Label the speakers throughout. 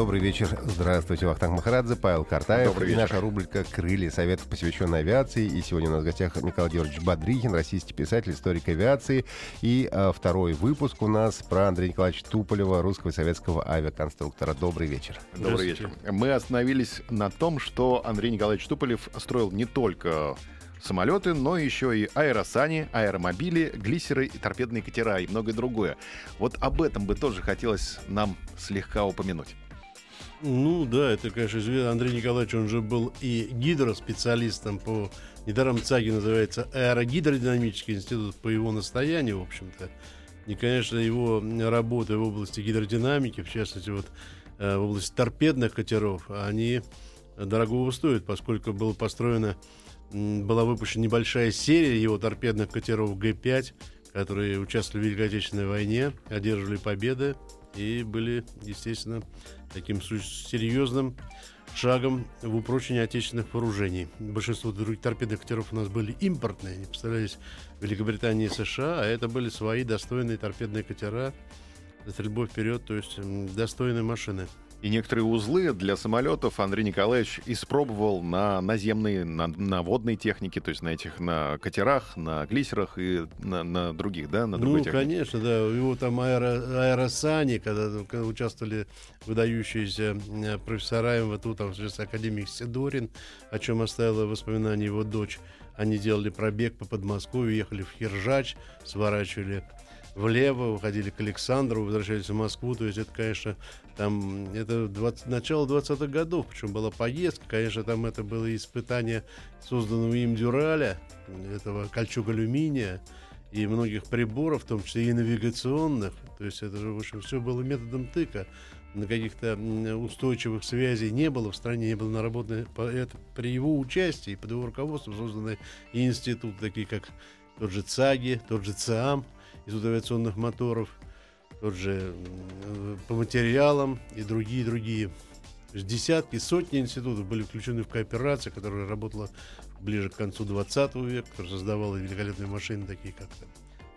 Speaker 1: Добрый вечер. Здравствуйте, Вахтанг Махарадзе, Павел Картаев.
Speaker 2: Добрый
Speaker 1: и
Speaker 2: вечер.
Speaker 1: наша рубрика «Крылья советов», посвященная авиации. И сегодня у нас в гостях Николай Георгиевич Бодрихин, российский писатель, историк авиации. И а, второй выпуск у нас про Андрея Николаевича Туполева, русского и советского авиаконструктора. Добрый вечер.
Speaker 2: Добрый вечер. Мы остановились на том, что Андрей Николаевич Туполев строил не только самолеты, но еще и аэросани, аэромобили, глиссеры и торпедные катера и многое другое. Вот об этом бы тоже хотелось нам слегка упомянуть.
Speaker 3: Ну да, это, конечно, известно. Андрей Николаевич, он же был и гидроспециалистом по... Недаром ЦАГИ называется Аэрогидродинамический институт по его настоянию, в общем-то. И, конечно, его работы в области гидродинамики, в частности, вот э, в области торпедных катеров, они дорогого стоят, поскольку было построено, была выпущена небольшая серия его торпедных катеров Г-5, которые участвовали в Великой Отечественной войне, одерживали победы и были, естественно, таким серьезным шагом в упрочении отечественных вооружений. Большинство других торпедных катеров у нас были импортные, они поставлялись в Великобритании и США, а это были свои достойные торпедные катера стрельбой вперед, то есть достойные машины.
Speaker 2: И некоторые узлы для самолетов Андрей Николаевич испробовал на наземной, на, на водной технике, то есть на этих, на катерах, на глиссерах и на, на других, да, на другой
Speaker 3: Ну,
Speaker 2: технике.
Speaker 3: конечно, да. Его там аэро, аэросани, когда, когда участвовали выдающиеся э, профессора МВТУ, там, частности, академик Сидорин, о чем оставила воспоминания его дочь. Они делали пробег по Подмосковью, ехали в Хиржач, сворачивали влево, выходили к Александру, возвращались в Москву. То есть это, конечно, там это 20, начало 20-х годов, причем была поездка. Конечно, там это было испытание созданного им дюраля, этого кольчуг алюминия и многих приборов, в том числе и навигационных. То есть это же, в общем, все было методом тыка. На каких-то устойчивых связей не было в стране, не было наработано это, при его участии, под его руководством созданы и институты, такие как тот же ЦАГИ, тот же ЦИАМ, из авиационных моторов, тот же по материалам и другие, другие. То есть десятки, сотни институтов были включены в кооперацию, которая работала ближе к концу 20 века, которая создавала великолепные машины, такие как там,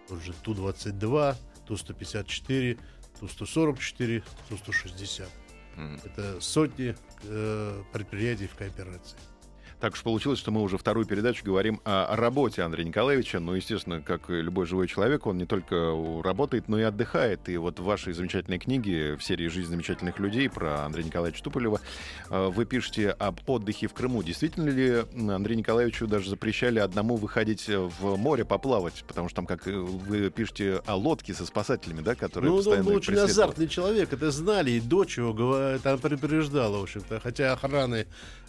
Speaker 3: тот же Ту-22, Ту-154, Ту-144, Ту-160.
Speaker 2: Мгм.
Speaker 3: Это сотни э, предприятий в кооперации.
Speaker 2: Так уж получилось, что мы уже вторую передачу говорим о работе Андрея Николаевича. Ну, естественно, как и любой живой человек, он не только работает, но и отдыхает. И вот в вашей замечательной книге в серии «Жизнь замечательных людей» про Андрея Николаевича Туполева э, вы пишете об отдыхе в Крыму. Действительно ли Андрею Николаевичу даже запрещали одному выходить в море поплавать? Потому что там, как вы пишете о лодке со спасателями, да, которые
Speaker 3: Ну, он
Speaker 2: постоянно
Speaker 3: был
Speaker 2: их
Speaker 3: очень
Speaker 2: преследовали.
Speaker 3: азартный человек, это знали, и дочь его там предупреждала, в общем-то. Хотя охраны,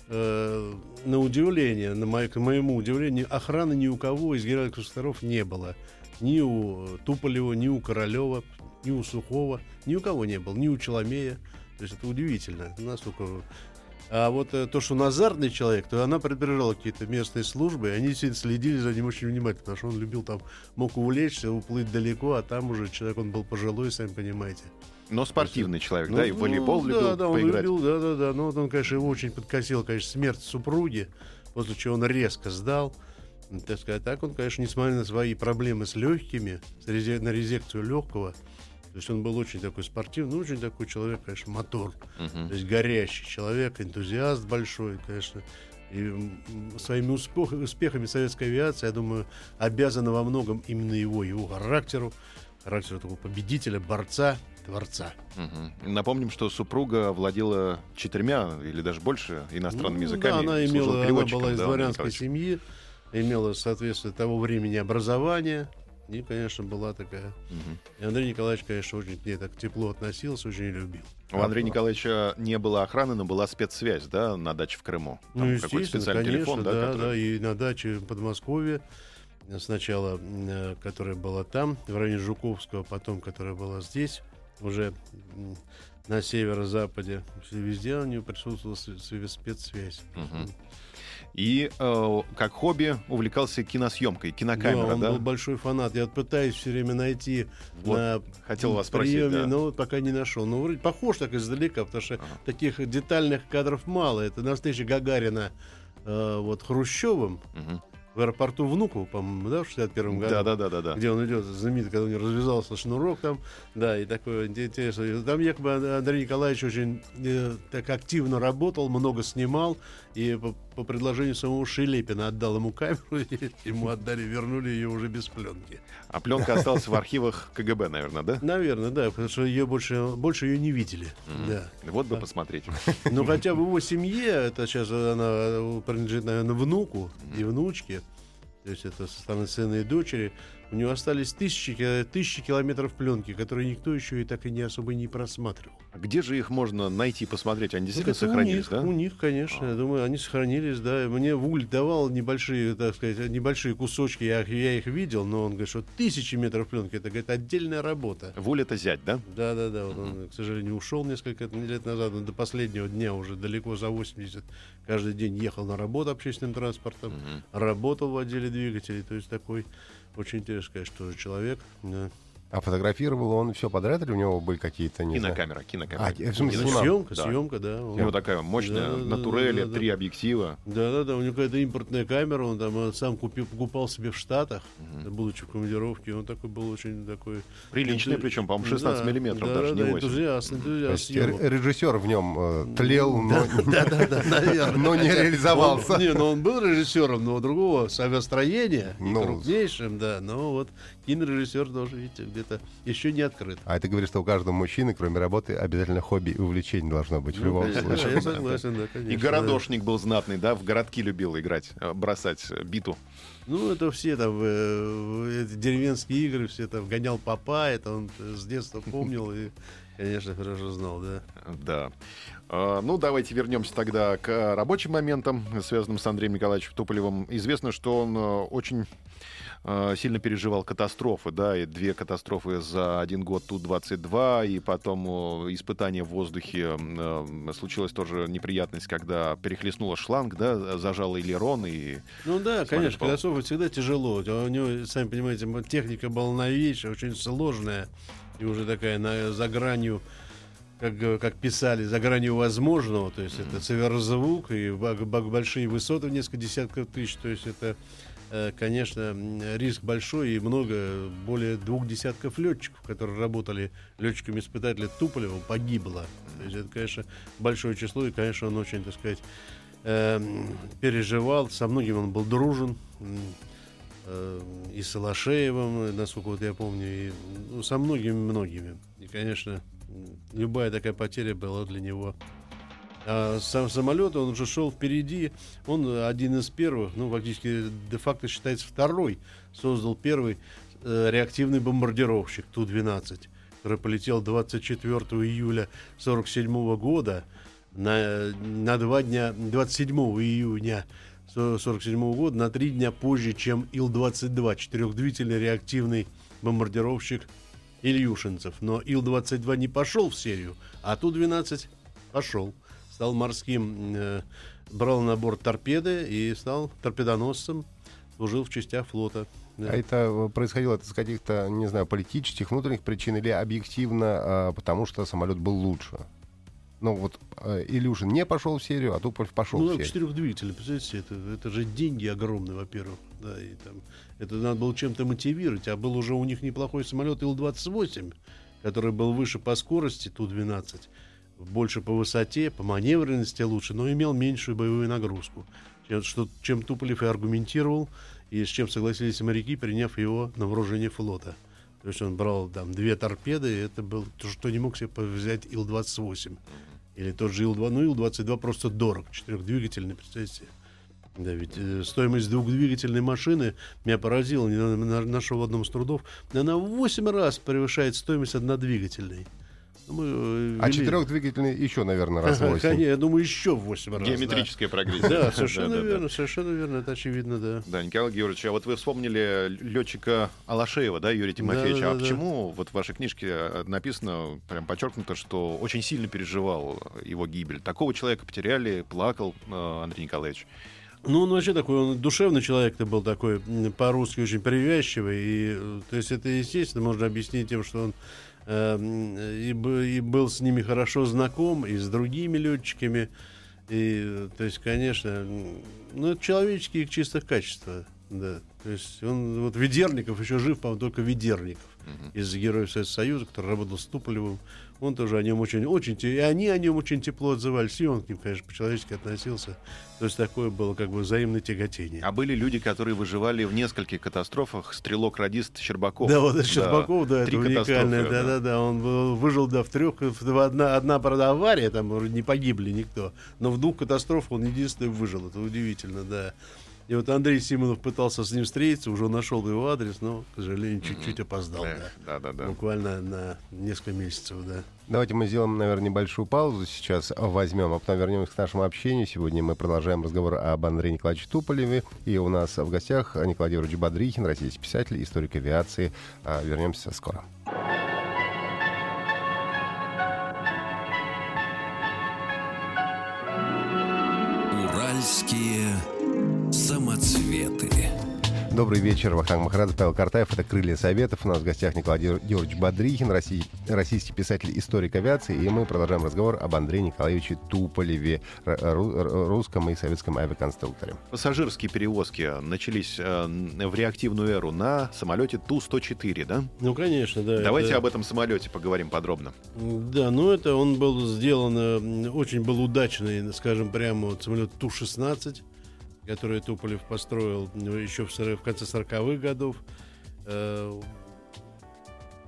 Speaker 3: э, на удивление, на мое, к моему удивлению, охраны ни у кого из генеральных инспекторов не было. Ни у Туполева, ни у Королева, ни у Сухого, ни у кого не было, ни у Челомея. То есть это удивительно. Настолько... А вот э, то, что он азартный человек, то она предупреждала какие-то местные службы, и они следили за ним очень внимательно, потому что он любил там, мог увлечься, уплыть далеко, а там уже человек, он был пожилой, сами понимаете.
Speaker 2: Но спортивный человек,
Speaker 3: Ну,
Speaker 2: да, и в волейбол
Speaker 3: ну,
Speaker 2: любил
Speaker 3: да, да, он
Speaker 2: поиграть.
Speaker 3: любил, да, да, да. Но вот он, конечно, его очень подкосил, конечно, смерть супруги, после чего он резко сдал. Ну, Так сказать, так он, конечно, несмотря на свои проблемы с легкими, с резе- на резекцию легкого, то есть он был очень такой спортивный, ну, очень такой человек, конечно, мотор.
Speaker 2: Мгм.
Speaker 3: То есть горящий человек, энтузиаст большой, конечно. И своими успех- успехами советской авиации, я думаю, обязана во многом именно его, его характеру, характеру такого победителя, борца, творца.
Speaker 2: Мгм. Напомним, что супруга владела четырьмя или даже больше иностранными
Speaker 3: Ну,
Speaker 2: языками.
Speaker 3: Да, она, имела, она была из
Speaker 2: да,
Speaker 3: дворянской семьи, имела, соответственно, того времени образование. И, конечно, была такая.
Speaker 2: Мгм.
Speaker 3: И Андрей Николаевич, конечно, очень к ней так тепло относился, очень любил.
Speaker 2: У Андрея Николаевича не было охраны, но была спецсвязь, да, на даче в Крыму. Там
Speaker 3: ну,
Speaker 2: какой-то
Speaker 3: естественно,
Speaker 2: специальный
Speaker 3: конечно,
Speaker 2: телефон, да,
Speaker 3: да,
Speaker 2: который-
Speaker 3: да, и на даче в Подмосковье. Сначала, э, которая была там, в районе Жуковского, потом, которая была здесь, уже на северо-западе. Везде у него присутствовала спецсвязь.
Speaker 2: Мгм. И э, как хобби увлекался киносъемкой, кинокамера,
Speaker 3: он
Speaker 2: да?
Speaker 3: был большой фанат. Я пытаюсь все время найти
Speaker 2: Вот,
Speaker 3: на
Speaker 2: хотел вас спросить,
Speaker 3: приеме,
Speaker 2: да.
Speaker 3: но вот пока не нашел. Ну, вроде похож так издалека, потому что
Speaker 2: Ага.
Speaker 3: таких детальных кадров мало. Это на встрече Гагарина э, вот Хрущевым
Speaker 2: Мгм.
Speaker 3: В аэропорту Внуково, по-моему, да, в 61 году.
Speaker 2: Да, да, да, да, да.
Speaker 3: Где он идет, знаменитый, когда у него развязался шнурок там, да, и такое интересно. Там якобы Андрей Николаевич очень э, так активно работал, много снимал, и по, по предложению самого Шелепина отдал ему камеру, и ему отдали, вернули ее уже без пленки.
Speaker 2: А пленка осталась в архивах КГБ, наверное, да?
Speaker 3: Наверное, да, потому что ее больше, больше ее не видели. Да.
Speaker 2: Вот бы посмотреть.
Speaker 3: Но хотя бы его семье, это сейчас она э, принадлежит, наверное, внуку и внучке, то есть это со стороны сына и дочери, у него остались тысячи, тысячи километров пленки, которые никто еще и так и не особо не просматривал.
Speaker 2: А Где же их можно найти, посмотреть? Они действительно
Speaker 3: Это
Speaker 2: сохранились,
Speaker 3: у них,
Speaker 2: да?
Speaker 3: У них, конечно, я думаю, они сохранились, да. Мне Вуль давал небольшие, так сказать, небольшие кусочки, я, их- я их видел, но он говорит, что тысячи метров пленки, это, говорит, отдельная работа.
Speaker 2: Вуль это зять, да?
Speaker 3: Да, да, да. Вот он, к сожалению, ушел несколько лет назад. Он до последнего дня уже далеко за 80. Каждый день ехал на работу общественным транспортом, работал в отделе двигателей. То есть такой очень интересный, конечно, тоже человек. да.
Speaker 1: А фотографировал он все подряд или у него были какие-то, не знаю...
Speaker 2: Кинокамера, кинокамера.
Speaker 1: А, в смысле,
Speaker 2: Кинокамера.
Speaker 3: Съемка,
Speaker 2: Да.
Speaker 3: съемка, да.
Speaker 2: У него такая мощная
Speaker 3: Да, да,
Speaker 2: на
Speaker 3: да,
Speaker 2: турели,
Speaker 3: да, да.
Speaker 2: три объектива.
Speaker 3: Да, да, да, у него какая-то импортная камера, он там э, сам купил, покупал себе в Штатах,
Speaker 2: Мгм.
Speaker 3: будучи в командировке, он такой был очень такой...
Speaker 2: Приличный, причем, по-моему, 16
Speaker 3: Да,
Speaker 2: миллиметров,
Speaker 3: да,
Speaker 2: даже
Speaker 3: да,
Speaker 2: не 8.
Speaker 3: энтузиаст, энтузиаст
Speaker 1: режиссер в нем э, тлел, но, но не реализовался.
Speaker 3: Не, ну он был режиссером, но другого авиастроения,
Speaker 1: Ну,
Speaker 3: крупнейшим, да. Но вот кинорежиссер тоже, видите, где-то еще не открыт.
Speaker 1: А это говорит, что у каждого мужчины, кроме работы, обязательно хобби и увлечение должно быть в
Speaker 3: Ну,
Speaker 1: любом
Speaker 3: конечно,
Speaker 1: случае.
Speaker 3: Я согласен, да, конечно.
Speaker 2: И городошник был знатный, да, в городки любил играть, э, бросать биту.
Speaker 3: да. Ну, это все там э, эти деревенские игры, все там гонял папа, это он э, с детства помнил и, конечно, хорошо знал, да.
Speaker 2: Да. А, Ну, давайте вернемся тогда к рабочим моментам, связанным с Андреем Николаевичем Туполевым. Известно, что он э, очень сильно переживал катастрофы, да, и две катастрофы за один год Ту-22, и потом испытание в воздухе. э, Случилась тоже неприятность, когда перехлестнула шланг, да, зажала элерон, и
Speaker 3: Ну да, конечно,
Speaker 2: Павел.
Speaker 3: катастрофа всегда тяжело. А У него, сами понимаете, техника была новейшая, очень сложная и уже такая на, за гранью, как, как писали, за гранью возможного. То есть это северозвук и большие высоты в несколько десятков тысяч. То есть это, конечно, м, риск большой и много, более двух десятков летчиков, которые работали летчиками-испытателя Туполева, погибло. То есть это, конечно, большое число, и, конечно, он очень, так сказать, эм, переживал, со многими он был дружен, э, и с Алашеевым, э, насколько вот я помню, и ну, со многими-многими. И, конечно, любая такая потеря была для него. А сам самолет, он уже шел впереди, он один из первых, ну, фактически, де-факто считается второй, создал первый э, реактивный бомбардировщик Ту-12, который полетел 24 июля 1947 года на, на два дня, 27 июня 1947 года, на три дня позже, чем Ил-22, четырехдвигательный реактивный бомбардировщик Ильюшинцев. Но Ил-22 не пошел в серию, а Ту-12 пошел. Стал морским, э, брал на борт торпеды и стал торпедоносцем, служил в частях флота. Да.
Speaker 1: А это э, происходило с каких-то, не знаю, политических, внутренних причин или объективно, а, потому что самолет был лучше? Ну вот э, Илюшин не пошел в серию, а Туполев пошел
Speaker 3: Ну,
Speaker 1: в серию.
Speaker 3: четырехдвигатели, представляете, это, это же деньги огромные, во-первых. Да, и там, это надо было чем-то мотивировать. А был уже у них неплохой самолет Ил-28, который был выше по скорости Ту-12, больше по высоте, по маневренности лучше, но имел меньшую боевую нагрузку. Чем, что, чем Туполев и аргументировал, и с чем согласились моряки, приняв его на вооружение флота. То есть он брал там две торпеды, и это был то, что не мог себе взять Ил-28. Или тот же Ил-2, ну Ил-22 просто дорог, четырехдвигательный, представьте себе. Да, ведь э, стоимость двухдвигательной машины меня поразила, не на- на- нашел в одном из трудов, она в 8 раз превышает стоимость однодвигательной. Мы, э,
Speaker 1: А
Speaker 3: вели-
Speaker 1: четырехдвигательный еще, наверное, раз в восемь.
Speaker 3: Конечно, я думаю, еще в 8 раз. да.
Speaker 2: Геометрическая прогрессия.
Speaker 3: Да, совершенно
Speaker 2: Да, да.
Speaker 3: верно, совершенно верно, это очевидно, да.
Speaker 2: Да, Николай Георгиевич, а вот вы вспомнили летчика Алашеева, да, Юрия Тимофеевича. А почему вот в вашей книжке э, написано, прям подчеркнуто, что очень сильно переживал его гибель? Такого человека потеряли, плакал э, Андрей Николаевич.
Speaker 3: Ну, он вообще такой, он душевный человек-то был такой, по-русски очень привязчивый. И, то есть это, естественно, можно объяснить тем, что он и, б- и был с ними хорошо знаком, и с другими летчиками. И, то есть, конечно, ну, это человеческие чистых качества. Да. То есть он, вот Ведерников еще жив, по-моему, только Ведерников из героев Советского Союза, который работал с Туполевым. Он тоже о нем очень, очень, и они о нем очень тепло отзывались, и он к ним, конечно, по-человечески относился. То есть такое было как бы взаимное тяготение.
Speaker 2: А были люди, которые выживали в нескольких катастрофах. Стрелок-радист Щербаков.
Speaker 3: Да, вот это Щербаков, да,
Speaker 2: Три
Speaker 3: это уникальное, да, да, да, он был- выжил, да, в трех, в- одна, одна, правда, авария, там не погибли никто, но в двух катастрофах он единственный выжил, это удивительно, да. И вот Андрей Симонов пытался с ним встретиться, уже нашел его адрес, но, к сожалению, чуть-чуть опоздал,
Speaker 2: Эх,
Speaker 3: да.
Speaker 2: Да, да, да.
Speaker 3: Буквально на несколько месяцев, да.
Speaker 1: Давайте мы сделаем, наверное, небольшую паузу сейчас, возьмем, а потом вернемся к нашему общению. Сегодня мы продолжаем разговор об Андрее Николаевиче Туполеве. И у нас в гостях Николай Георгиевич Бодрихин, российский писатель, историк авиации. А, Вернемся скоро.
Speaker 4: Самоцветы.
Speaker 1: Добрый вечер, Вахтанг Махарадзе, Павел Картаев. Это «Крылья Советов». У нас в гостях Николай Геор- Георгиевич Бодрихин, россий- российский писатель, историк авиации. И мы продолжаем разговор об Андрее Николаевиче Туполеве, русском и советском авиаконструкторе.
Speaker 2: Пассажирские перевозки начались э, в реактивную эру на самолете Ту-104, да?
Speaker 3: Ну, конечно, да.
Speaker 2: Давайте
Speaker 3: это-
Speaker 2: об этом самолете поговорим подробно.
Speaker 3: Да, ну это он был сделан, э, очень был удачный, скажем прямо, вот самолет Ту-16, который Туполев построил ну, еще в, в конце 40-х годов. Э,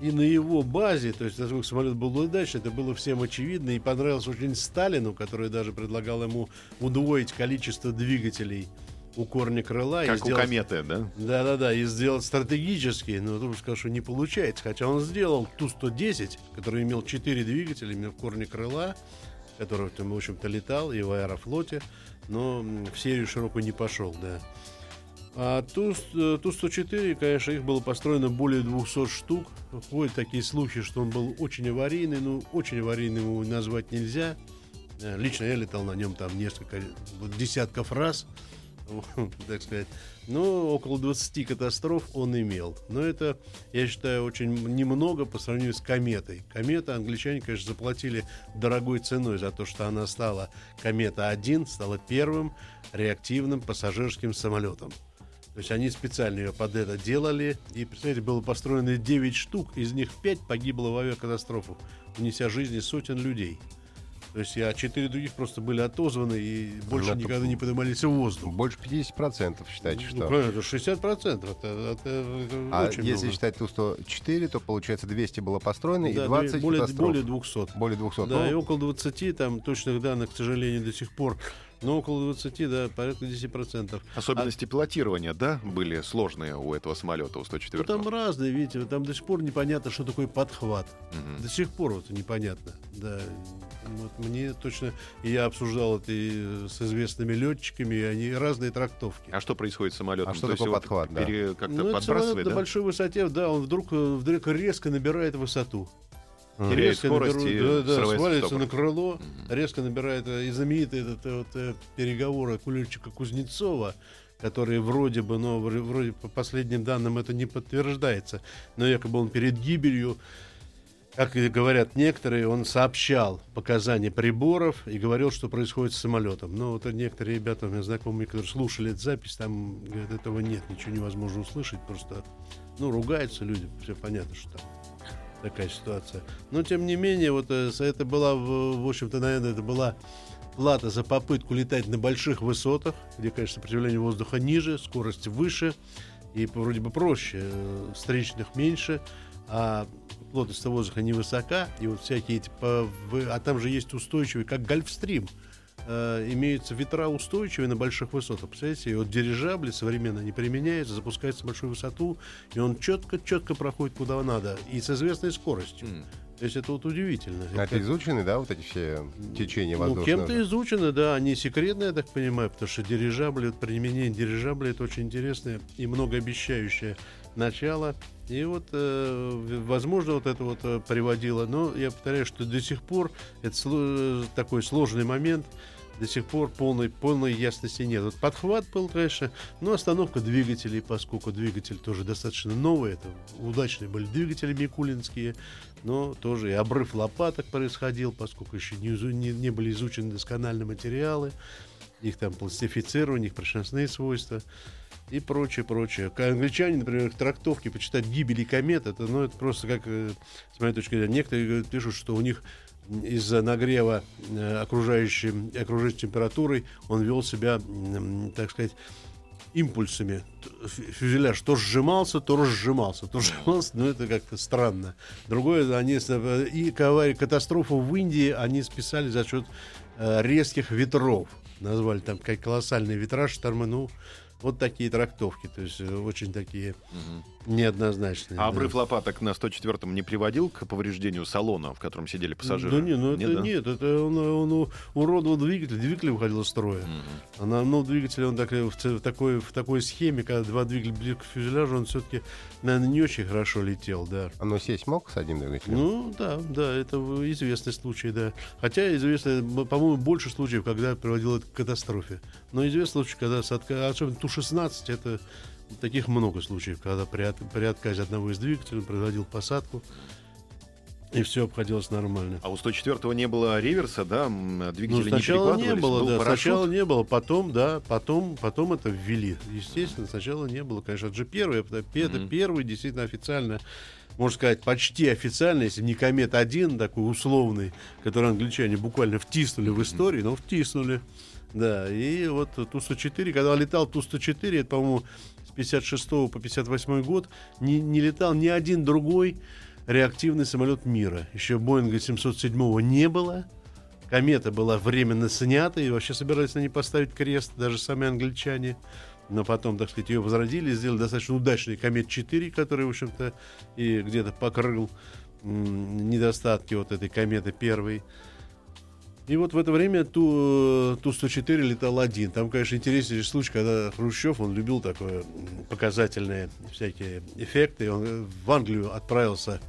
Speaker 3: И на его базе, то есть насколько самолет был удачный, это было всем очевидно и понравилось очень Сталину, который даже предлагал ему удвоить количество двигателей у корня крыла. и
Speaker 2: Как у
Speaker 3: сделать-
Speaker 2: кометы, да?
Speaker 3: да-да-да, и сделать стратегически, но тут сказал, что не получается. Хотя он сделал Ту-110, который имел 4 двигателя, имел в корне крыла, который, там, в общем-то, летал и в аэрофлоте, но в серию широкую не пошел, да. А Ту- э, Ту-104, конечно, их было построено более 200 штук. Ходят такие слухи, что он был очень аварийный, ну, очень аварийный его назвать нельзя. Э, Лично я летал на нем там несколько десятков раз, так сказать. Но около 20 катастроф он имел. Но это, я считаю, очень немного по сравнению с кометой. Комета англичане, конечно, заплатили дорогой ценой за то, что она стала Комета-1, стала первым реактивным пассажирским самолетом. То есть они специально ее под это делали. И, представляете, было построено 9 штук, из них 5 погибло в авиакатастрофах, унеся жизни сотен людей. То есть а четыре других просто были отозваны и больше
Speaker 1: это
Speaker 3: никогда не поднимались в воздух.
Speaker 1: Больше 50% считайте,
Speaker 3: Ну,
Speaker 1: что...
Speaker 3: правильно, это 60%. Это, это,
Speaker 1: А
Speaker 3: очень
Speaker 1: если
Speaker 3: много.
Speaker 1: считать Ту-104, то получается 200 было построено
Speaker 3: Да,
Speaker 1: и 20
Speaker 3: более,
Speaker 1: катастроф.
Speaker 3: более 200.
Speaker 1: Более 200.
Speaker 3: Да,
Speaker 1: Ну,
Speaker 3: и около 20, там точных данных, к сожалению, до сих пор. Но около 20, да, порядка 10%.
Speaker 2: Особенности пилотирования, да, были сложные у этого самолета, у 104
Speaker 3: Ну, там разные, видите, там до сих пор непонятно, что такое подхват.
Speaker 2: Мгм.
Speaker 3: До сих пор вот непонятно. Да. Вот мне точно. и Я обсуждал это и с известными летчиками, и они разные трактовки.
Speaker 2: А что происходит с самолетом?
Speaker 1: А что
Speaker 2: То есть
Speaker 1: такое подхват, да?
Speaker 2: пере- Как-то
Speaker 3: Ну, это самолет
Speaker 2: подбрасывает,
Speaker 3: на
Speaker 2: да?
Speaker 3: большой высоте, да, он вдруг, э, вдруг резко набирает высоту.
Speaker 2: Теряет
Speaker 3: Резко
Speaker 2: скорость
Speaker 3: наберу-
Speaker 2: и
Speaker 3: да, да,
Speaker 2: срывается в
Speaker 3: сваливается
Speaker 2: стопор.
Speaker 3: на крыло, резко набирает э, и знаменитые этот, э, вот, э, переговоры кулерчика Кузнецова, которые вроде бы, но вр- вроде по последним данным это не подтверждается, но якобы он перед гибелью как и говорят некоторые, он сообщал показания приборов и говорил, что происходит с самолетом. Но вот некоторые ребята, у меня знакомые, которые слушали эту запись, там говорят, этого нет, ничего невозможно услышать, просто, ну, ругаются люди, все понятно, что там такая ситуация. Но, тем не менее, вот э, это была, в, общем-то, наверное, это была плата за попытку летать на больших высотах, где, конечно, сопротивление воздуха ниже, скорость выше и вроде бы проще, э, встречных меньше, а плотность воздуха невысока, и вот всякие эти, а там же есть устойчивый, как Гольфстрим, э, имеются ветра устойчивые на больших высотах. Представляете, и вот дирижабли современно они применяются, запускаются на большую высоту, и он четко-четко проходит куда надо, и с известной скоростью.
Speaker 2: М.
Speaker 3: То есть это вот удивительно.
Speaker 1: А это изучены, да, вот эти все течения
Speaker 3: Ну,
Speaker 1: воздушного?
Speaker 3: кем-то изучены, да, они секретные, я так понимаю, потому что дирижабли, вот применение дирижабля это очень интересное и многообещающее начало. И вот, э, возможно, вот это вот э, приводило, но я повторяю, что до сих пор это сло- такой сложный момент, до сих пор полной, полной ясности нет. Вот подхват был, конечно, но остановка двигателей, поскольку двигатель тоже достаточно новый, это удачные были двигатели микулинские, но тоже и обрыв лопаток происходил, поскольку еще не, не- не были изучены досконально материалы, их там пластифицирование, их прочностные свойства и прочее, прочее. Англичане, например, к трактовке почитать гибели комет, это, ну, это просто как, э, с моей точки зрения, некоторые пишут, что у них из-за нагрева э, окружающей, окружающей температурой он вел себя, так сказать, импульсами. Фюзеляж то сжимался, то разжимался, то сжимался, но это как-то странно. Другое, они э, и катастрофу в Индии они списали за счет э, резких ветров. Назвали там как колоссальный витраж, штормы, ну, вот такие трактовки, то есть очень такие неоднозначные.
Speaker 2: А
Speaker 3: да.
Speaker 2: обрыв лопаток на 104-м не приводил к повреждению салона, в котором сидели пассажиры?
Speaker 3: Да не, ну это
Speaker 2: да?
Speaker 3: нет, это он, он уродовал двигатель, двигатель выходил из строя.
Speaker 2: Мгм.
Speaker 3: А на одном двигателе он так, э, в, такой, в такой схеме, когда два двигателя ближе к фюзеляжу, он все-таки, наверное, не очень хорошо летел, да.
Speaker 1: Оно сесть мог с одним двигателем?
Speaker 3: Ну, да, да, это известный случай, да. Хотя известно, по-моему, больше случаев, когда приводило это к катастрофе. Но известный случай, когда, особенно Ту-16, это таких много случаев, когда при, от- при отказе одного из двигателей он производил посадку, и все обходилось нормально.
Speaker 2: А у 104-го не было реверса, да?
Speaker 3: Ну,
Speaker 2: Двигатели не
Speaker 3: сначала не
Speaker 2: перекладывались?
Speaker 3: было,
Speaker 2: Был
Speaker 3: да,
Speaker 2: парашют?
Speaker 3: сначала не было, потом, да, потом, потом это ввели. Естественно, сначала не было, конечно, это же первый, это, это
Speaker 2: Мгм.
Speaker 3: первый действительно официально, можно сказать, почти официально, если не комет один такой условный, который англичане буквально втиснули в историю, но втиснули. Да, и вот Ту-104, когда летал Ту-104, это, по-моему, 56 по 58 год, не, не летал ни один другой реактивный самолет мира. Еще Боинга 707 не было. Комета была временно снята, и вообще собирались на ней поставить крест, даже сами англичане. Но потом, так сказать, ее возродили, сделали достаточно удачный Комет-4, который, в общем-то, и где-то покрыл недостатки вот этой кометы первой. И вот в это время Ту, Ту-104 летал один. Там, конечно, интересный случай, когда Хрущев, он любил такое показательные всякие эффекты. Он э, в Англию отправился,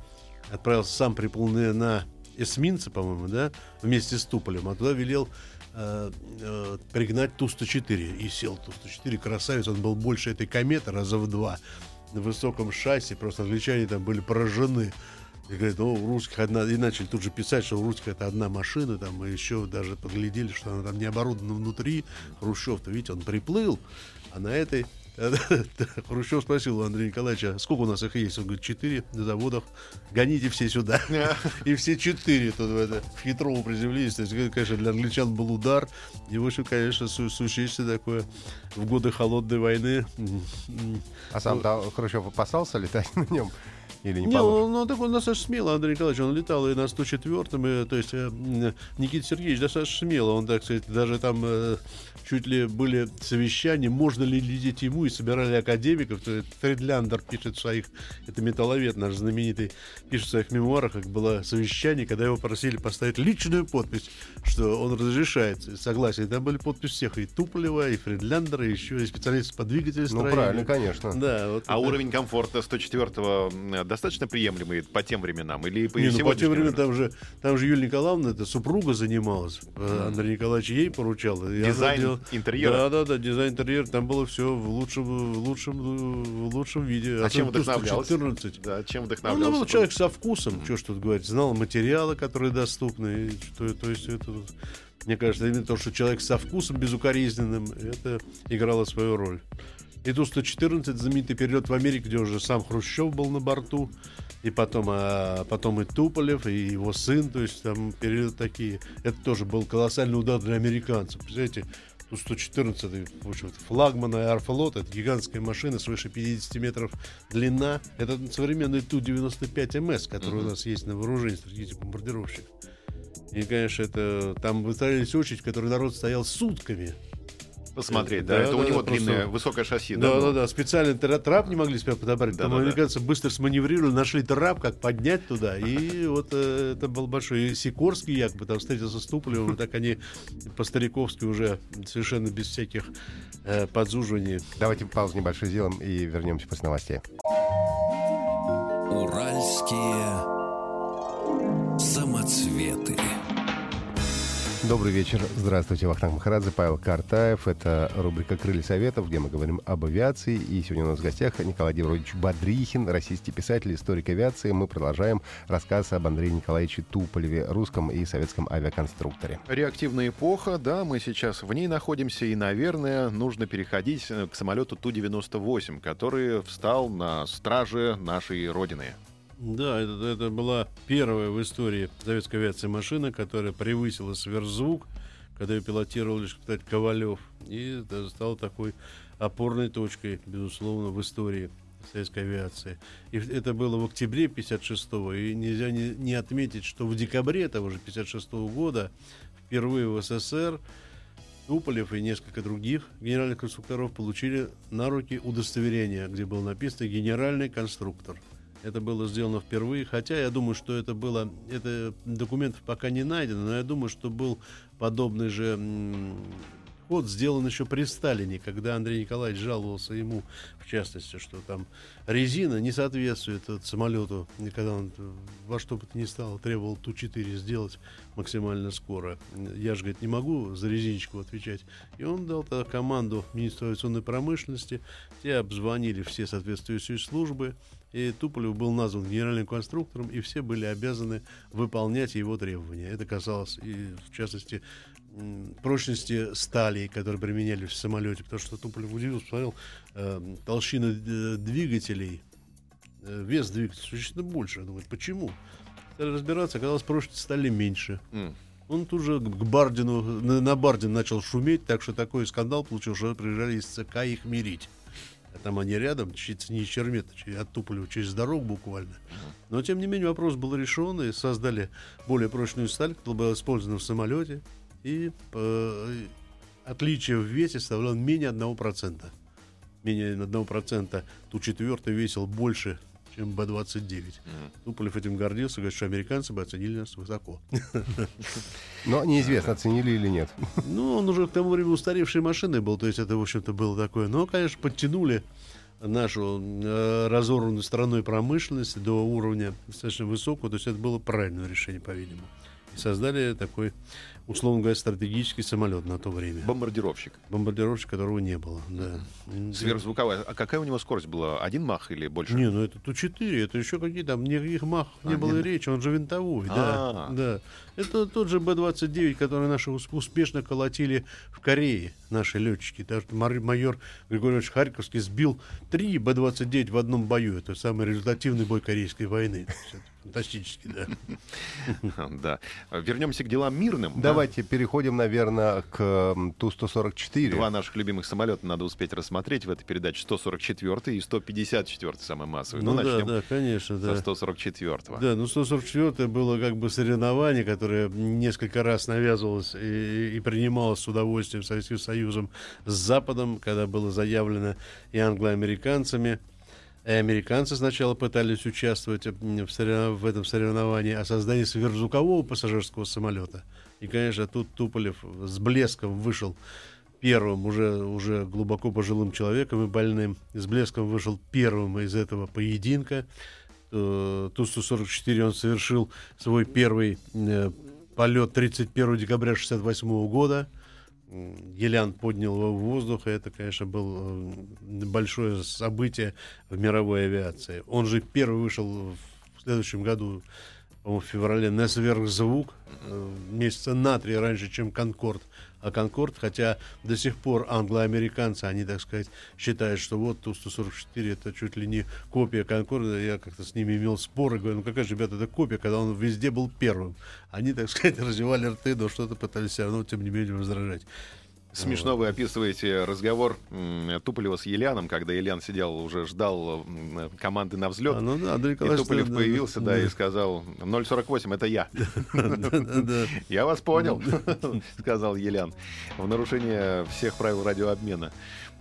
Speaker 3: отправился сам приплыл на эсминце, по-моему, да, вместе с Туполем, а туда велел э, э, пригнать Ту-104. И сел Ту-104, красавец, он был больше этой кометы раза в два. На высоком шасси, просто англичане там были поражены. И говорят, ну, у русских одна... И начали тут же писать, что у русских это одна машина, там, и еще даже подглядели, что она там не оборудована внутри. Хрущев-то, видите, он приплыл, а на этой... Хрущев спросил у Андрея Николаевича, «А сколько у нас их есть? Он говорит, четыре на заводах, гоните все сюда. И все четыре тут в, это, в Хитрово приземлились. То есть, конечно, для англичан был удар. И, в общем, конечно, су- такое в годы холодной войны.
Speaker 1: А сам Хрущев опасался летать на нем? Или не,
Speaker 3: Не, он, он такой достаточно смело, Андрей Николаевич, он летал и на 104-м, и, то есть э, Никита Сергеевич достаточно смело, он, так сказать, даже там э, чуть ли были совещания, можно ли лететь ему, и собирали академиков, то есть Фридляндер пишет в своих, это металловед наш знаменитый, пишет в своих мемуарах, как было совещание, когда его просили поставить личную подпись, что он разрешает, согласен, и там были подписи всех, и Туполева, и Фридляндера, и еще и специалисты по
Speaker 1: Ну,
Speaker 3: двигателестроению.
Speaker 1: правильно, конечно.
Speaker 3: Да, вот
Speaker 2: А
Speaker 3: это-
Speaker 2: уровень комфорта 104-го м, достаточно приемлемый по тем временам? Или по
Speaker 3: Не, ну по тем временам там же, там же Юлия Николаевна, это супруга занималась. э, Андрей Николаевич ей поручал.
Speaker 2: Дизайн
Speaker 3: делала-
Speaker 2: интерьера?
Speaker 3: Да, да, да, дизайн интерьера. Там было все в лучшем, в лучшем, в лучшем виде.
Speaker 2: А чем
Speaker 3: Особенно
Speaker 2: вдохновлялся?
Speaker 3: 14.
Speaker 2: Да, чем
Speaker 3: Ну,
Speaker 2: вдохновлялся?
Speaker 3: он был человек со вкусом, что ж тут говорить, знал материалы, которые доступны. и что, то есть это, мне кажется, именно то, что человек со вкусом безукоризненным, это играло свою роль. И Ту-114, знаменитый перелет в Америку, где уже сам Хрущев был на борту, и потом, а, потом и Туполев, и его сын, то есть там перелеты такие. Это тоже был колоссальный удар для американцев. Представляете, Ту-114, в общем флагман Аэрофлот, это гигантская машина свыше 50 метров длина. Это современный Ту-95МС, который у нас есть на вооружении, стратегический бомбардировщик. И, конечно, это там выстраивались очередь, в которой народ стоял сутками.
Speaker 2: Посмотреть, да, это у него длинное, высокое шасси.
Speaker 3: Да, да, да, специально трап не могли себя подобрать,
Speaker 2: Да,
Speaker 3: там
Speaker 2: да, да.
Speaker 3: американцы быстро сманеврировали, нашли трап, как поднять туда, и вот э, это был большой. Сикорский якобы там встретился с Туполевым, так они по-стариковски уже совершенно без всяких э, подзуживаний.
Speaker 1: Давайте паузу небольшую сделаем и вернемся после новостей.
Speaker 4: Уральские самоцветы.
Speaker 1: Добрый вечер. Здравствуйте, Вахтанг Махарадзе, Павел Картаев. Это рубрика «Крылья Советов», где мы говорим об авиации. И сегодня у нас в гостях Николай Георгиевич Бодрихин, российский писатель, историк авиации. Мы продолжаем рассказ об Андрее Николаевиче Туполеве, русском и советском авиаконструкторе.
Speaker 2: Реактивная эпоха, да, мы сейчас в ней находимся, и, наверное, нужно переходить э, к самолету Ту-98, который встал на страже нашей Родины.
Speaker 3: Да, это, это была первая в истории советской авиации машина, которая превысила сверхзвук, когда ее пилотировал лишь, кстати, Ковалев. И это стало такой опорной точкой, безусловно, в истории советской авиации. И это было в октябре 56-го. И нельзя не, не отметить, что в декабре того же 56-го года впервые в СССР Туполев и несколько других генеральных конструкторов получили на руки удостоверение, где было написано «генеральный конструктор». Это было сделано впервые, хотя я думаю, что это было, это документов пока не найдено, но я думаю, что был подобный же ход сделан еще при Сталине, когда Андрей Николаевич жаловался ему, в частности, что там резина не соответствует самолету, и когда он во что бы то ни стало требовал Ту-4 сделать максимально скоро. Я же, говорит, не могу за резиночку отвечать. И он дал тогда команду Министру авиационной промышленности, те обзвонили все соответствующие службы, и Туполев был назван генеральным конструктором, и все были обязаны выполнять его требования. Это касалось, и, в частности, прочности стали, которые применялись в самолете, потому что Туполев удивился, посмотрел, э, толщина двигателей, э, вес двигателя существенно больше. Он думает, почему? Стали разбираться, оказалось, прочность стали меньше.
Speaker 2: М.
Speaker 3: Он тут же к Бардину, на, на Бардин начал шуметь, так что такой скандал получил, что приезжали из ЦК их мирить. А там они рядом, чуть не Чермет, от Туполева через дорогу буквально. Но, тем не менее, вопрос был решен, и создали более прочную сталь, которая была использована в самолете, и э, отличие в весе составляло менее 1%. Менее 1% Ту-4 весил больше, чем Б-29. Туполев этим гордился, говорит, что американцы бы оценили нас высоко.
Speaker 1: Но неизвестно, оценили или нет.
Speaker 3: Ну, он уже к тому времени устаревшей машиной был, то есть это, в общем-то, было такое. Но, конечно, подтянули нашу э, разорванную страной промышленность до уровня достаточно высокого, то есть это было правильное решение, по-видимому. И создали такой, условно говоря, стратегический самолет на то время.
Speaker 2: Бомбардировщик.
Speaker 3: Бомбардировщик, которого не было, да.
Speaker 2: Сверхзвуковая. А какая у него скорость была? Один мах или больше?
Speaker 3: Не, ну это Ту-4, это еще какие там, никаких мах не
Speaker 2: А,
Speaker 3: было
Speaker 2: не-
Speaker 3: и речи, он же винтовой, да,
Speaker 2: А.
Speaker 3: да. Это тот же Б-29, который наши ус- успешно колотили в Корее, наши летчики. Даже майор Григорий Иванович Харьковский сбил три Б-29 в одном бою. Это самый результативный бой Корейской войны. Фантастически, да.
Speaker 2: Да. Вернемся к делам мирным. да?
Speaker 1: Давайте переходим, наверное, к м, Ту-144.
Speaker 2: Два наших любимых самолета надо успеть рассмотреть в этой передаче. 144 и 154 самый массовый. Ну,
Speaker 3: Ну, да,
Speaker 2: начнем
Speaker 3: да, конечно, да.
Speaker 2: со 144
Speaker 3: Да, ну 144 было как бы соревнование, которое несколько раз навязывалось и, и принималось с удовольствием Советским Союзом с Западом, когда было заявлено и англо-американцами. И американцы сначала пытались участвовать в, сорев- в этом соревновании о создании сверхзвукового пассажирского самолета. И, конечно, тут Туполев с блеском вышел первым, уже, уже глубоко пожилым человеком и больным. С блеском вышел первым из этого поединка. Э, Ту-144 он совершил свой первый э, полет 31 декабря 1968 года. Елян поднял его в воздух, и это, конечно, было э, большое событие в мировой авиации. Он же первый вышел в следующем году, по-моему, в феврале на сверхзвук, э, месяца на три раньше, чем Конкорд. А Конкорд, хотя до сих пор англо-американцы, они, так сказать, считают, что вот Ту-144 это чуть ли не копия Конкорда. Я как-то с ними имел споры, говорю, ну какая же, ребята, это копия, когда он везде был первым. Они, так сказать, развивали рты, но что-то пытались все равно, тем не менее, возражать.
Speaker 2: Смешно вы описываете разговор Туполева с Еляном, когда Елян сидел, уже ждал команды на взлет.
Speaker 3: А, ну да, Андрей
Speaker 2: И
Speaker 3: Николаевич,
Speaker 2: Туполев
Speaker 3: да,
Speaker 2: появился, да,
Speaker 3: да.
Speaker 2: и сказал, 048, это я. Я вас понял, сказал Елян. В нарушение всех правил радиообмена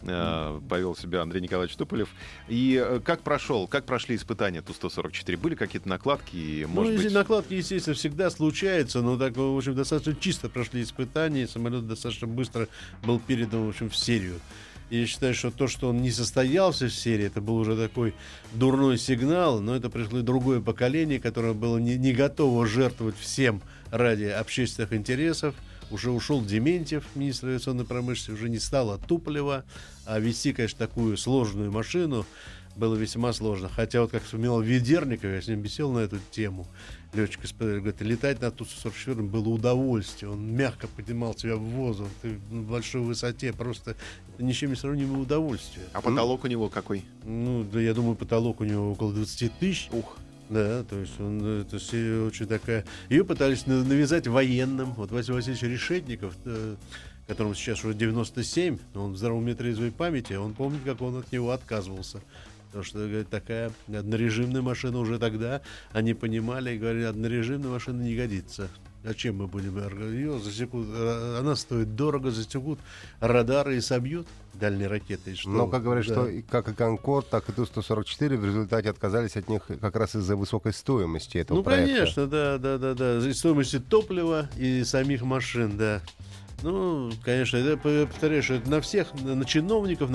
Speaker 2: э, повел себя Андрей Николаевич Туполев. И э, как прошел, как прошли испытания Ту-144? Были какие-то накладки?
Speaker 3: Ну,
Speaker 2: Может
Speaker 3: если
Speaker 2: быть,
Speaker 3: накладки, естественно, всегда случаются, но так, в общем, достаточно чисто прошли испытания, и самолет достаточно быстро был передан, в общем, в серию. И я считаю, что то, что он не состоялся в серии, это был уже такой дурной сигнал, но это пришло другое поколение, которое было не, не готово жертвовать всем ради общественных интересов. Уже ушел Дементьев, министр авиационной промышленности, уже не стало Туполева, а вести, конечно, такую сложную машину было весьма сложно. Хотя вот как вспоминал Ведерников, я с ним беседовал на эту тему, летчик испытатель говорит, летать на Ту-144 было удовольствие. Он мягко поднимал тебя в воздух, ты на большой высоте, просто это ни с чем не сравнимое удовольствие.
Speaker 2: а потолок у него какой?
Speaker 3: Ну, да, я думаю, потолок у него около 20 тысяч.
Speaker 2: Ух.
Speaker 3: Да, то есть он, э, это серия очень такая... Ее пытались на- навязать военным. Вот Василий Васильевич Решетников, э, которому сейчас уже 97, но он в здоровом уме трезвой памяти, он помнит, как он от него отказывался. Потому что говорит, такая однорежимная машина уже тогда, они понимали и говорили, однорежимная машина не годится. Зачем мы будем ее засекут? э, Она стоит дорого, засекут радары и собьют дальние ракеты. Что?
Speaker 1: Но, как говорят,
Speaker 3: Да.
Speaker 1: что и- как и Конкорд, так и Ту-144 в результате отказались от них как раз из-за высокой стоимости этого
Speaker 3: Ну,
Speaker 1: проекта.
Speaker 3: конечно, да, да, да, да. И стоимости топлива и самих машин, да. Ну, конечно, это, п- повторяю, что это на всех, на чиновников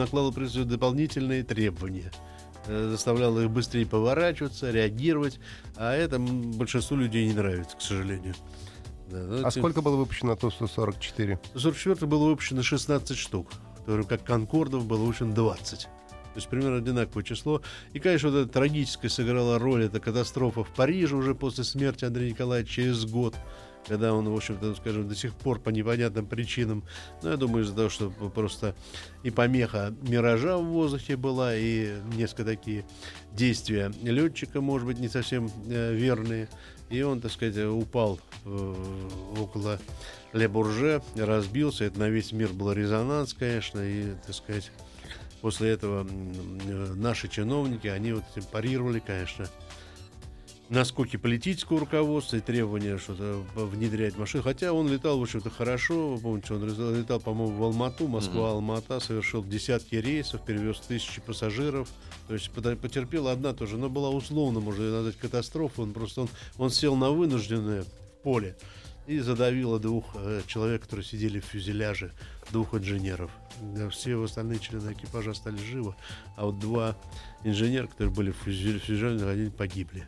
Speaker 3: всего, дополнительные требования. Э, Заставляло их быстрее поворачиваться, реагировать. А это большинству людей не нравится, к сожалению. Да, ну,
Speaker 1: А
Speaker 3: те-
Speaker 1: сколько было выпущено Ту-144?
Speaker 3: в 44 было выпущено 16 штук, время как Конкордов было выпущено 20. То есть примерно одинаковое число. И, конечно, вот эта трагическая сыграла роль, это катастрофа в Париже уже после смерти Андрея Николаевича через год, когда он, в общем-то, ну, скажем, до сих пор по непонятным причинам, ну, я думаю, из-за того, что просто и помеха миража в воздухе была, и несколько такие действия летчика, может быть, не совсем э, верные. И он, так сказать, упал э, около Ле Бурже, разбился. Это на весь мир был резонанс, конечно, и, так сказать, после этого э, наши чиновники, они вот парировали, конечно, наскоки политического руководства и требования что-то внедрять машины. Хотя он летал, в общем-то, хорошо. Вы помните, он летал, летал, по-моему, в Алмату, Москва-Алмата, совершил десятки рейсов, перевез тысячи пассажиров. То есть потерпела одна тоже, но была условно, можно назвать катастрофой. Он просто он, он сел на вынужденное в поле и задавило двух э, человек, которые сидели в фюзеляже, двух инженеров. Да, все остальные члены экипажа остались живы, а вот два инженера, которые были в фюзе- фюзеляже, они погибли.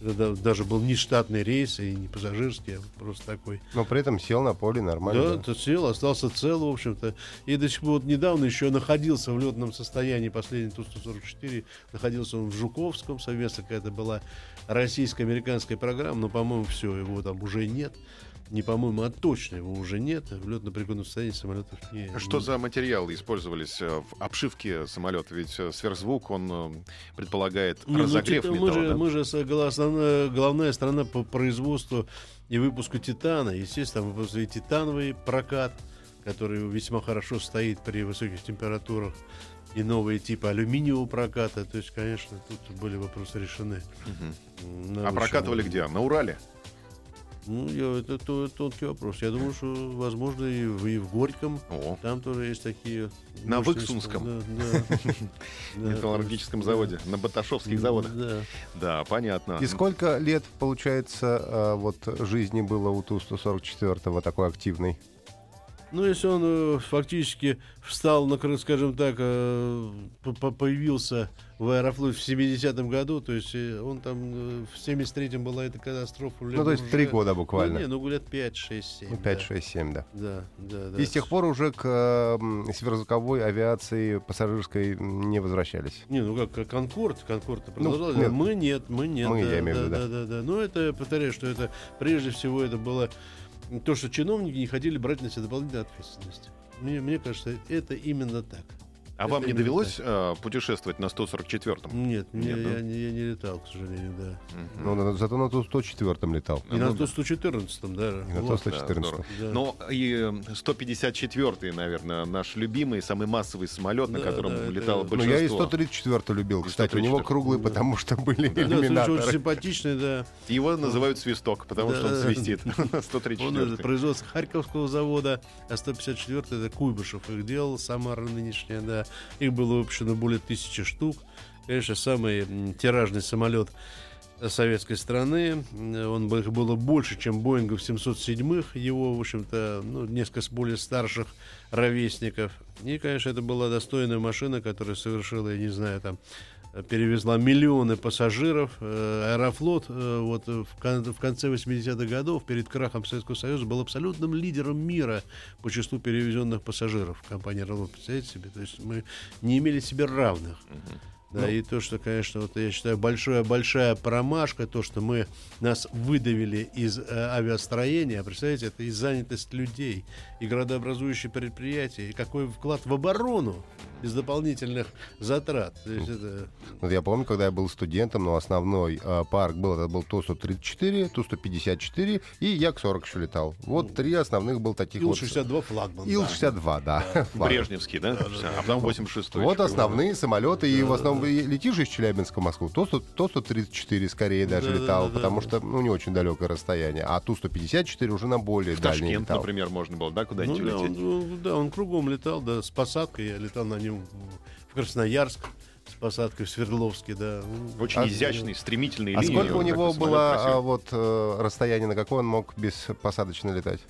Speaker 3: Это да- даже был не штатный рейс и не пассажирский, а просто такой.
Speaker 1: Но при этом сел на поле нормально.
Speaker 3: Да,
Speaker 1: да.
Speaker 3: сел, остался цел, в общем-то. И до сих пор вот недавно еще находился в летном состоянии, последний Ту-144, находился он в Жуковском, совместно какая-то была российско-американская программа, но, по-моему, все, его там уже нет. Не по-моему, а точно его уже нет. В летно-пригодном состоянии самолетов не...
Speaker 2: Что за материалы использовались э, в обшивке самолета? Ведь э, сверхзвук, он э, предполагает
Speaker 3: Не, ну,
Speaker 2: разогрев
Speaker 3: тита-
Speaker 2: металла,
Speaker 3: мы же,
Speaker 2: да?
Speaker 3: мы же основная, главная страна по производству и выпуску титана. Естественно, там выпускают титановый прокат, который весьма хорошо стоит при высоких температурах. И новые типы алюминиевого проката. То есть, конечно, тут были вопросы решены. На
Speaker 2: А прокатывали где? На Урале?
Speaker 3: Ну, я- это, то- тонкий вопрос. Я думаю, что, возможно, и в, и в Горьком.
Speaker 2: О,
Speaker 3: Там тоже есть такие...
Speaker 2: На Выксунском. металлургическом заводе, на Баташовских
Speaker 3: да.
Speaker 2: заводах.
Speaker 3: Да.
Speaker 2: Да, понятно.
Speaker 1: И сколько лет, получается, э, вот жизни было у Ту-144 такой активной?
Speaker 3: Ну, если он э, фактически встал, на, скажем так, э, появился в Аэрофлоте в 70-м году, то есть э, он там в 73-м была эта катастрофа.
Speaker 1: Ну, то есть три года
Speaker 3: Ну,
Speaker 1: буквально.
Speaker 3: не, ну, лет 5, 6, 7.
Speaker 1: Ну, 5, 6, 7, да.
Speaker 3: Да, да, да.
Speaker 1: И с тех пор уже к э, м, сверхзвуковой авиации пассажирской не возвращались.
Speaker 3: Не, ну как, как Конкорд, Конкорд
Speaker 1: Ну,
Speaker 3: продолжал.
Speaker 1: нет.
Speaker 3: мы нет, мы нет.
Speaker 1: Мы,
Speaker 3: да,
Speaker 1: я имею в
Speaker 3: да,
Speaker 1: виду,
Speaker 3: да, да, да. Ну, это, повторяю, что это прежде всего это было то, что чиновники не хотели брать на себя дополнительную ответственность. Мне, мне кажется, это именно так.
Speaker 2: А вам не довелось э, путешествовать на 144-м?
Speaker 3: Нет, не-
Speaker 2: Нет, да?
Speaker 3: я, не, я не летал, к сожалению, да.
Speaker 1: Ну, на- зато на 104-м летал.
Speaker 3: И на
Speaker 2: Ну да.
Speaker 3: 114 да.
Speaker 1: И на
Speaker 3: Вот.
Speaker 1: 114
Speaker 3: Да.
Speaker 2: Ну, и э, 154-й, наверное, наш любимый, самый массовый самолет, на
Speaker 3: Да,
Speaker 2: котором
Speaker 3: да, это-
Speaker 2: летало
Speaker 1: Ну, я и
Speaker 2: большинство.
Speaker 1: 134 любил, кстати. У него
Speaker 2: 134.
Speaker 1: круглый,
Speaker 3: Да.
Speaker 1: потому что были
Speaker 3: Да, очень
Speaker 1: иллюминаторы.
Speaker 3: симпатичный, да.
Speaker 2: Его называют свисток, потому что он
Speaker 3: Да.
Speaker 2: свистит.
Speaker 3: Он это
Speaker 2: 134
Speaker 3: производство Харьковского завода, а 154 это Куйбышев их делал, Самара нынешняя, да. Их было выпущено более тысячи штук. Конечно, самый тиражный самолет советской страны. М, Он их было больше, чем Боингов 707-х. Его, в общем-то, ну, несколько более старших ровесников. И, конечно, это была достойная машина, которая совершила, я не знаю, там, э, перевезла миллионы пассажиров. Э, Аэрофлот э, вот э, в, кон- в конце 80-х годов перед крахом Советского Союза был абсолютным лидером мира по числу перевезенных пассажиров. Компания Аэрофлот, представляете себе? То есть мы не имели себе равных. Да, и то, что, конечно, вот я считаю, большая, большая промашка, то, что мы нас выдавили из э, авиастроения, представляете, это и занятость людей, и градообразующие предприятия, и какой вклад в оборону без дополнительных затрат. То есть это,
Speaker 1: Вот я помню, когда я был студентом, но основной э, парк был, это был Ту-134, Ту-154 и Як-40 еще летал. Вот три основных был таких вот.
Speaker 3: Ил-62 флагман. да.
Speaker 1: Ил-62, да. Флаг.
Speaker 2: Брежневский, да? Всё, А потом 86-й.
Speaker 1: Вот основные самолеты, и в основном летишь из Челябинска в Москву, то, 100 то 134 скорее даже
Speaker 3: Да,
Speaker 1: летал,
Speaker 3: да, да,
Speaker 1: потому
Speaker 3: да.
Speaker 1: что ну, не очень далекое расстояние, а Ту-154 уже на более
Speaker 2: В
Speaker 1: дальний
Speaker 2: Ташкент,
Speaker 1: летал.
Speaker 2: например, можно было, да,
Speaker 3: Ну,
Speaker 2: куда-нибудь
Speaker 3: да,
Speaker 2: улететь?
Speaker 3: он, он- да, он кругом летал, да, с посадкой. Я летал на нем в Красноярск, с посадкой в Свердловске, да. Ну,
Speaker 2: Очень
Speaker 1: А-
Speaker 2: изящный, стремительный
Speaker 1: А
Speaker 2: линии.
Speaker 1: сколько у него было а, вот э, расстояние, на какое он мог без посадочно летать?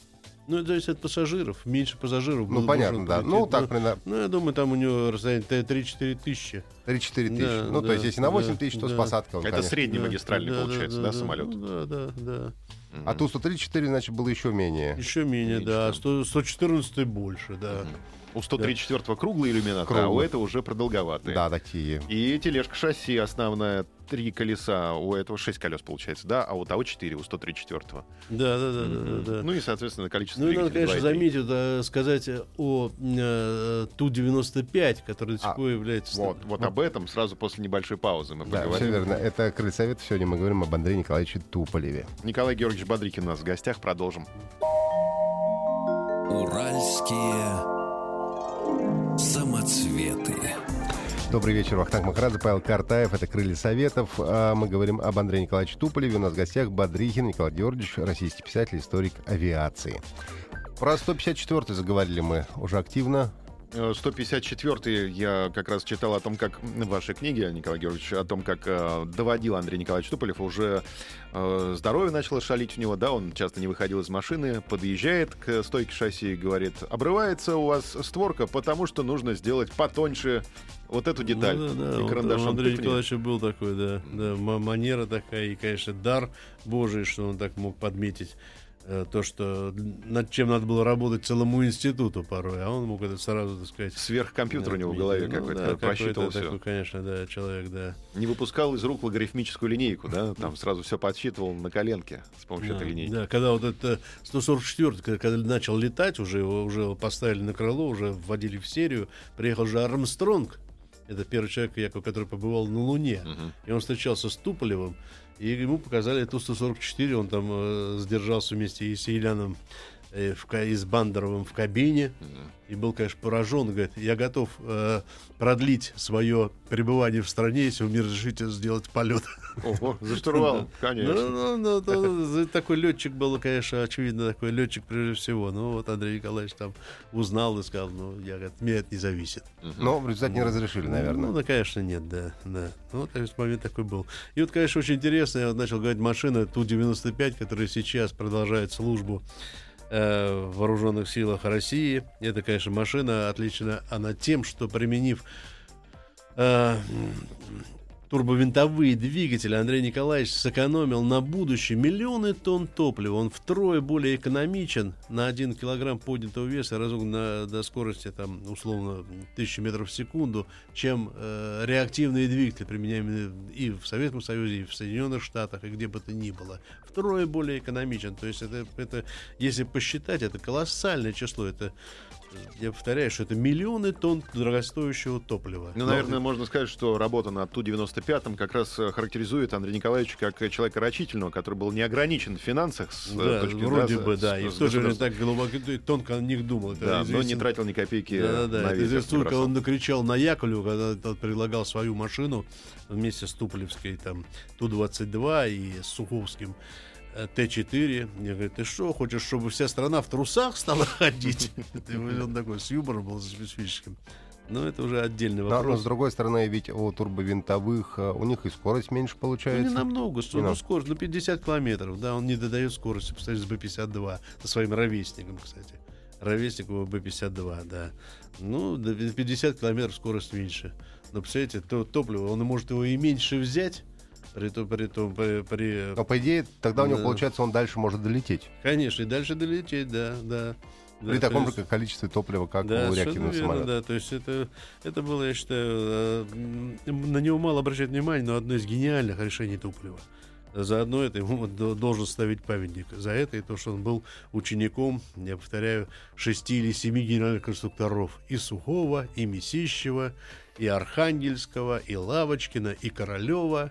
Speaker 3: Ну, это зависит от пассажиров. Меньше пассажиров
Speaker 1: Ну, понятно, да.
Speaker 3: полететь.
Speaker 1: Ну, так примерно
Speaker 3: Ну, я думаю, там у него расстояние 3-4 тысячи.
Speaker 1: 3-4 тысячи.
Speaker 3: Да,
Speaker 1: ну, то
Speaker 3: да,
Speaker 1: есть, если на 8
Speaker 3: да,
Speaker 1: тысяч, то с
Speaker 3: да.
Speaker 1: посадкой он,
Speaker 2: Это
Speaker 1: конечно.
Speaker 2: средний
Speaker 3: Да,
Speaker 2: магистральный,
Speaker 3: да,
Speaker 2: получается, да,
Speaker 3: да,
Speaker 2: самолет?
Speaker 3: Ну, да, да, да.
Speaker 1: А Ту-134, значит, было еще менее.
Speaker 3: Еще менее,
Speaker 2: Меньше,
Speaker 3: да.
Speaker 2: да.
Speaker 3: 100, 114 больше, да.
Speaker 2: У 134-го круглый иллюминатор, а у
Speaker 1: Круглый.
Speaker 2: этого уже продолговатые.
Speaker 1: Да, такие.
Speaker 2: И тележка шасси основная, три колеса, у этого шесть колес получается, да, а у того четыре, у 134-го.
Speaker 3: Да, да, да, да, да, да.
Speaker 2: Ну и, соответственно, количество
Speaker 3: Ну и надо, конечно,
Speaker 2: 2,3.
Speaker 3: заметить, да, сказать о э, Ту-95, который до сих
Speaker 1: А,
Speaker 3: пор является...
Speaker 2: Вот, вот об этом сразу после небольшой паузы мы
Speaker 1: Да, все
Speaker 2: поговорим.
Speaker 1: верно. Это Крыльсовет. Сегодня мы говорим об Андрее Николаевиче Туполеве.
Speaker 2: Николай Георгиевич Бодрикин у нас в гостях, продолжим.
Speaker 4: Уральские самоцветы.
Speaker 1: Добрый вечер, Вахтанг Махарадзе, Павел Картаев, это «Крылья Советов». А Мы говорим об Андрее Николаевиче Туполеве. У нас в гостях Бодрихин Николай Георгиевич, российский писатель, историк авиации. Про 154-й заговорили мы уже активно.
Speaker 2: Э, 154-й я как раз читал о том, как в вашей книге, Николай Георгиевич, о том, как э, доводил Андрей Николаевич Туполев, уже э, здоровье начало шалить у него, да, он часто не выходил из машины, подъезжает к стойке шасси и говорит, обрывается у вас створка, потому что нужно сделать потоньше вот эту деталь.
Speaker 3: Ну, да, да,
Speaker 2: и карандашом
Speaker 3: у Андрея. Николаевича был такой, да, да, ма- манера такая, и, конечно, дар Божий, что он так мог подметить э, то, что над чем надо было работать целому институту порой, а он мог это сразу, так сказать...
Speaker 2: Сверхкомпьютер у него в голове.
Speaker 3: Ну
Speaker 2: какой-то,
Speaker 3: да,
Speaker 2: просчитывал
Speaker 3: какой-то
Speaker 2: все.
Speaker 3: такой, конечно, да, человек, да.
Speaker 2: Не выпускал из рук логарифмическую линейку, да, там сразу все подсчитывал на коленке с помощью
Speaker 3: Да,
Speaker 2: этой линейки.
Speaker 3: да, когда вот это 144 когда, начал летать, уже его уже поставили на крыло, уже вводили в серию, приехал же Армстронг, это первый человек, якобы, который побывал на Луне,
Speaker 2: Мгм.
Speaker 3: и он встречался с Туполевым, и ему показали Ту-144, он там э, сдержался вместе и с Еляном, э, в, и с Бандеровым в кабине, и был, конечно, поражен, говорит, я готов э, продлить свое пребывание в стране, если вы мне разрешите сделать полет.
Speaker 2: Ого, за штурвал, конечно.
Speaker 3: Ну, ну, ну, то- такой летчик был, конечно, очевидно, такой летчик прежде всего. Ну, вот Андрей Николаевич там узнал и сказал, ну, я, говорит, мне это не зависит.
Speaker 1: Но в результате не разрешили, наверное.
Speaker 3: Ну, да, конечно, нет, да, да. Ну, вот момент такой был. И вот, конечно, очень интересно, я начал говорить, машина Ту-95, которая сейчас продолжает службу э, в вооруженных силах России. Это, конечно, машина отлична она тем, что применив э, турбовинтовые двигатели Андрей Николаевич сэкономил на будущее миллионы тонн топлива. Он втрое более экономичен на 1 килограмм поднятого веса разогнан на, до скорости там, условно 1000 метров в секунду, чем э, реактивные двигатели, применяемые и в Советском Союзе, и в Соединенных Штатах, и где бы то ни было. Втрое более экономичен. То есть это, это если посчитать, это колоссальное число. Это я повторяю, что это миллионы тонн дорогостоящего топлива.
Speaker 2: Ну, наверное, можно сказать, что работа на Ту-95 как раз э, характеризует Андрея Николаевича как человека рачительного, который был не ограничен в финансах. С э,
Speaker 3: да,
Speaker 2: точки
Speaker 3: вроде
Speaker 2: да,
Speaker 3: бы, да.
Speaker 2: с-
Speaker 3: И
Speaker 2: с
Speaker 3: в то же время так глубоко, тонко о них думал. Это
Speaker 2: Да, но не
Speaker 3: известен-
Speaker 2: тратил ни копейки
Speaker 3: Да, да,
Speaker 2: на
Speaker 3: да.
Speaker 2: ветер,
Speaker 3: Это
Speaker 2: не
Speaker 3: столько
Speaker 2: бросал.
Speaker 3: он накричал на Яковлеву, когда тот предлагал свою машину вместе с Туполевской, там, Ту-22 и с Суховским э, Т-4. Мне говорит, ты что, хочешь, чтобы вся страна в трусах стала ходить? Он такой с юмором был специфическим. Но это уже отдельный
Speaker 1: Но, но
Speaker 3: вопрос.
Speaker 1: с другой стороны, ведь у турбовинтовых э, у них и скорость меньше
Speaker 3: Ну,
Speaker 1: получается.
Speaker 3: не намного,
Speaker 1: Не
Speaker 3: ну, скорость, ну, 50 километров, да, он не додает скорости, представляете, с Б-52, со своим ровесником, кстати. Ровесник его Б-52, да. Ну, до 50 километров скорость меньше. Но, представляете, то топливо, он может его и меньше взять, при том, при том, при, при-
Speaker 1: Но по идее, тогда у него
Speaker 3: Да.
Speaker 1: получается, он дальше может долететь.
Speaker 3: конечно, и дальше долететь, да, да. Да,
Speaker 1: При таком же
Speaker 3: есть-
Speaker 1: количестве топлива, как
Speaker 3: да,
Speaker 1: у реактивного
Speaker 3: верно,
Speaker 1: самолета.
Speaker 3: да. То есть это, это было, я считаю, э, на него мало обращать внимание, но одно из гениальных решений Туполева. Заодно это ему до- должен ставить памятник. За это и то, что он был учеником, я повторяю, шести или семи генеральных конструкторов. И Сухого, и Месищева, и Архангельского, и Лавочкина, и Королева.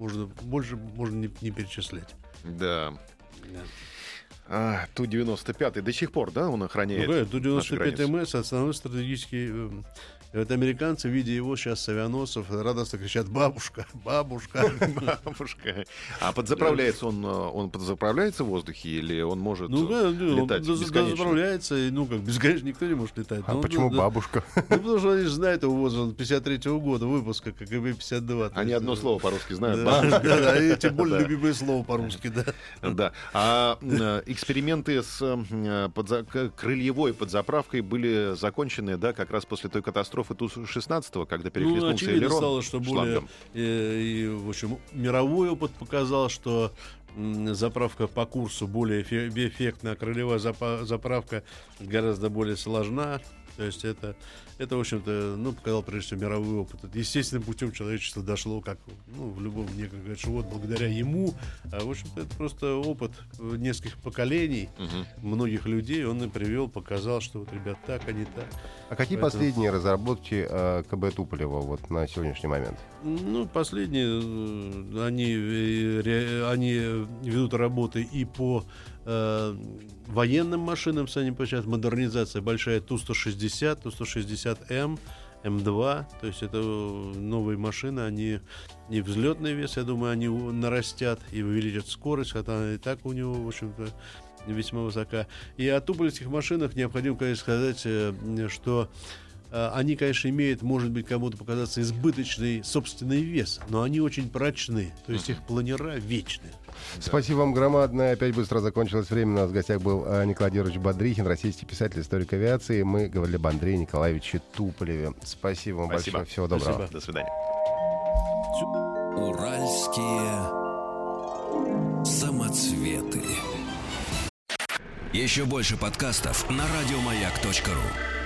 Speaker 3: Можно, больше можно не, не перечислять.
Speaker 2: Да. А, Ту-95 до сих пор, да, он охраняет
Speaker 3: Ну,
Speaker 2: наши
Speaker 3: Ту-95
Speaker 2: границы?
Speaker 3: МС основной стратегический... эм, Вот американцы, видя его сейчас с авианосцев, радостно кричат «Бабушка! Бабушка!»
Speaker 2: Бабушка. А подзаправляется он, э, он подзаправляется в воздухе или он может
Speaker 3: Ну, да, да, он
Speaker 2: летать
Speaker 3: да,
Speaker 2: бесконечно?
Speaker 3: заправляется, и, ну, как, бесконечно никто не может летать.
Speaker 1: А
Speaker 3: Ну,
Speaker 1: почему
Speaker 3: да, да.
Speaker 1: бабушка?
Speaker 3: Ну, потому что они же знают его возраст 53-го года выпуска, как и Б-52.
Speaker 2: Они одно слово по-русски знают.
Speaker 3: Да, да, да, и тем более любимое слово по-русски, да.
Speaker 2: Да. А э, эксперименты с э, крыльевой подзаправкой были закончены, да, как раз после той катастрофы Ту-16, когда
Speaker 3: Ну,
Speaker 2: перехлестнулся
Speaker 3: очевидно
Speaker 2: элерон
Speaker 3: стало, что более...
Speaker 2: шлангом.
Speaker 3: э, и, в общем, мировой опыт показал, что заправка по курсу более эффектна, а крылевая заправка гораздо более сложна. То есть это, это, в общем-то, ну, показал прежде всего мировой опыт. Это естественным путем человечество дошло, как ну, в любом неком говорят, что вот благодаря ему. А, в общем-то, это просто опыт э, нескольких поколений,
Speaker 2: Мгм.
Speaker 3: многих людей. Он и привел, показал, что вот, ребят, так, а не так.
Speaker 1: А какие
Speaker 3: Поэтому-
Speaker 1: последние разработки э, КБ Туполева вот на сегодняшний момент?
Speaker 3: Ну, последние, э, они, э, ре- они ведут работы и по э, военным машинам, сами сейчас модернизация большая Ту-160, Ту-160М, М2, то есть это э, новые машины, они и взлетный вес, я думаю, они нарастят и увеличат скорость, хотя она и так у него, в общем-то, весьма высока. И о туполевских машинах необходимо, конечно, сказать, э, что они, конечно, имеют, может быть, кому-то показаться избыточный собственный вес, но они очень прочны, то есть их планера вечны.
Speaker 1: Спасибо вам громадное. Опять быстро закончилось время. У нас в гостях был э, Николай Владимирович Бодрихин, российский писатель, историк авиации. Мы говорили об Андрее Николаевиче Туполеве. Спасибо вам
Speaker 2: Спасибо.
Speaker 1: большое. Всего доброго.
Speaker 3: Спасибо.
Speaker 2: До свидания.
Speaker 4: Уральские самоцветы. Еще больше подкастов на радиомаяк.ру.